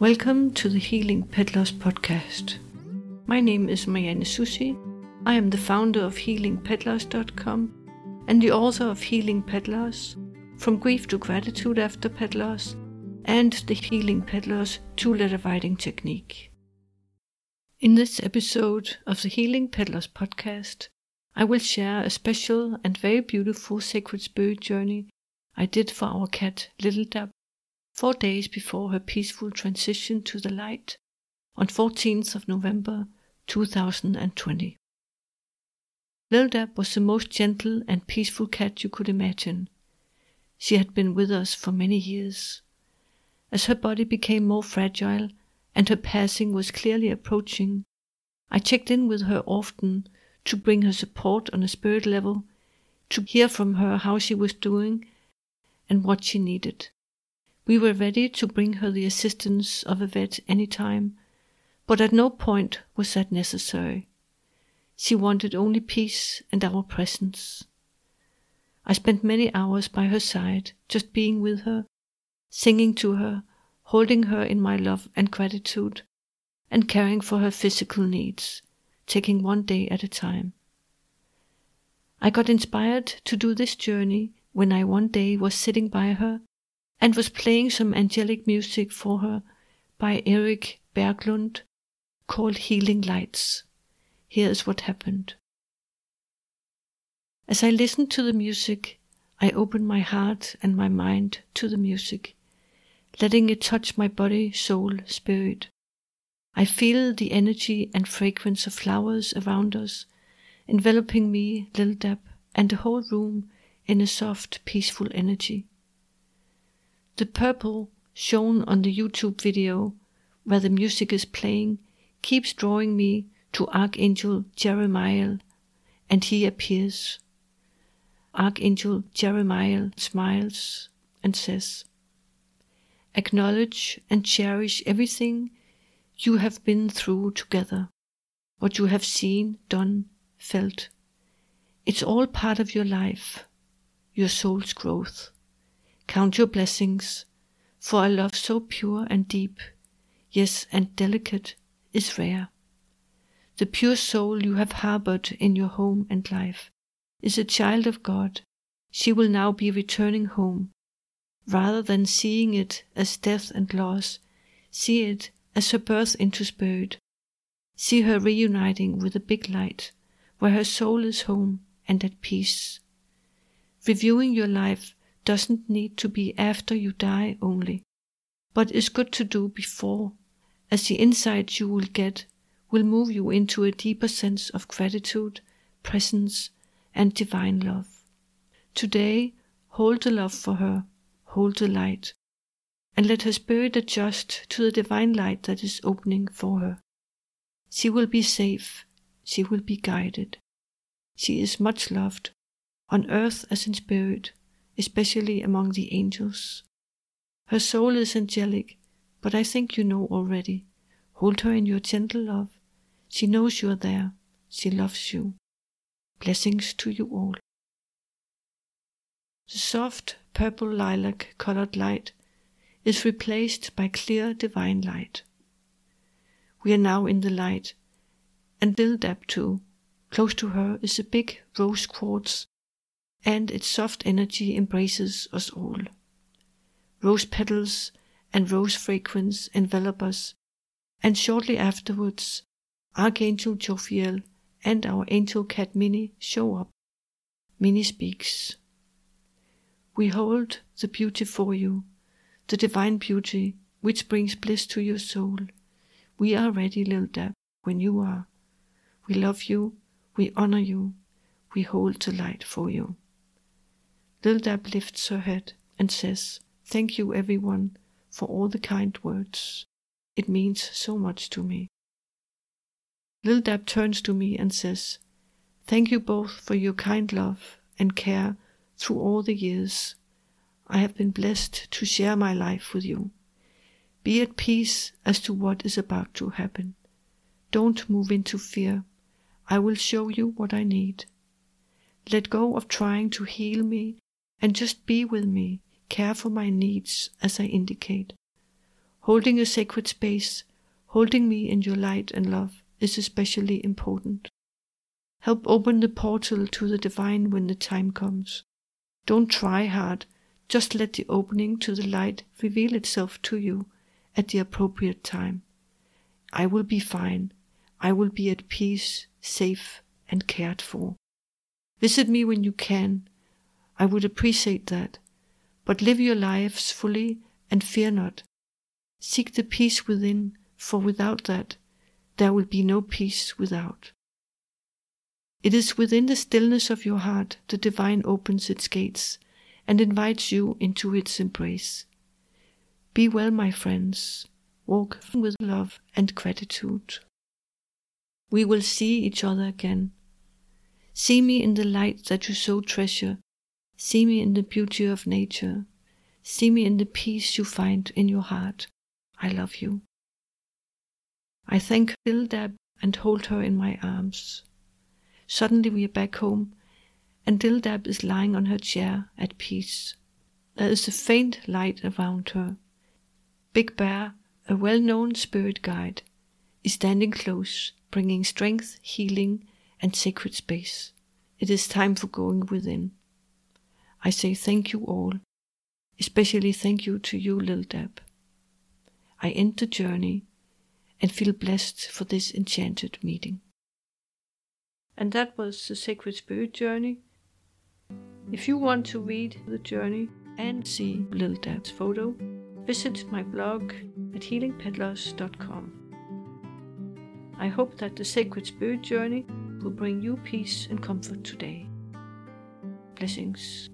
Welcome to the Healing Pet Loss podcast. My name is Marianne Soucy. I am the founder of HealingPetLoss.com and the author of Healing Pet Loss, From Grief to Gratitude After Pet Loss, and the Healing Pet Loss two letter writing technique. In this episode of the Healing Pet Loss podcast, I will share a special and very beautiful sacred spirit journey I did for our cat Little Dab four days before her peaceful transition to the light on 14th of November 2020. Lildab was the most gentle and peaceful cat you could imagine. She had been with us for many years. As her body became more fragile and her passing was clearly approaching, I checked in with her often to bring her support on a spirit level, to hear from her how she was doing and what she needed. We were ready to bring her the assistance of a vet any time, but at no point was that necessary. She wanted only peace and our presence. I spent many hours by her side, just being with her, singing to her, holding her in my love and gratitude, and caring for her physical needs, taking one day at a time. I got inspired to do this journey when I one day was sitting by her and was playing some angelic music for her by Erik Berglund called Healing Lights. Here is what happened. As I listened to the music, I opened my heart and my mind to the music, letting it touch my body, soul, spirit. I feel the energy and fragrance of flowers around us, enveloping me, Lil Dab, and the whole room in a soft, peaceful energy. The purple shown on the YouTube video where the music is playing keeps drawing me to Archangel Jeremiel, and he appears. Archangel Jeremiel smiles and says, Acknowledge and cherish everything you have been through together, what you have seen, done, felt. It's all part of your life, your soul's growth. Count your blessings, for a love so pure and deep, yes, and delicate, is rare. The pure soul you have harbored in your home and life is a child of God. She will now be returning home. Rather than seeing it as death and loss, see it as her birth into spirit. See her reuniting with the big light, where her soul is home and at peace. Reviewing your life doesn't need to be after you die only, but is good to do before, as the insights you will get will move you into a deeper sense of gratitude, presence, and divine love. Today, hold the love for her, hold the light, and let her spirit adjust to the divine light that is opening for her. She will be safe, she will be guided. She is much loved, on earth as in spirit, especially among the angels. Her soul is angelic, but I think you know already. Hold her in your gentle love. She knows you are there. She loves you. Blessings to you all. The soft purple lilac colored light is replaced by clear divine light. We are now in the light, and Lil Dab too. Close to her is a big rose quartz and its soft energy embraces us all. Rose petals and rose fragrance envelop us, and shortly afterwards, Archangel Jophiel and our angel cat Minnie show up. Minnie speaks. We hold the beauty for you, the divine beauty which brings bliss to your soul. We are ready, Lil Dab, when you are. We love you, we honor you, we hold the light for you. Dab lifts her head and says, Thank you, everyone, for all the kind words. It means so much to me. Lil Dab turns to me and says, Thank you both for your kind love and care through all the years. I have been blessed to share my life with you. Be at peace as to what is about to happen. Don't move into fear. I will show you what I need. Let go of trying to heal me and just be with me, care for my needs as I indicate. Holding a sacred space, holding me in your light and love is especially important. Help open the portal to the divine when the time comes. Don't try hard, just let the opening to the light reveal itself to you at the appropriate time. I will be fine. I will be at peace, safe, and cared for. Visit me when you can. I would appreciate that. But live your lives fully and fear not. Seek the peace within, for without that, there will be no peace without. It is within the stillness of your heart the divine opens its gates and invites you into its embrace. Be well, my friends. Walk with love and gratitude. We will see each other again. See me in the light that you so treasure. See me in the beauty of nature. See me in the peace you find in your heart. I love you. I thank Lil Dab and hold her in my arms. Suddenly we are back home, and Lil Dab is lying on her chair at peace. There is a faint light around her. Big Bear, a well known spirit guide, is standing close, bringing strength, healing, and sacred space. It is time for going within. I say thank you all, especially thank you to you, Lil Dab. I end the journey and feel blessed for this enchanted meeting. And that was the Sacred Spirit Journey. If you want to read the journey and see Lil Dab's photo, visit my blog at healingpetloss.com. I hope that the Sacred Spirit Journey will bring you peace and comfort today. Blessings.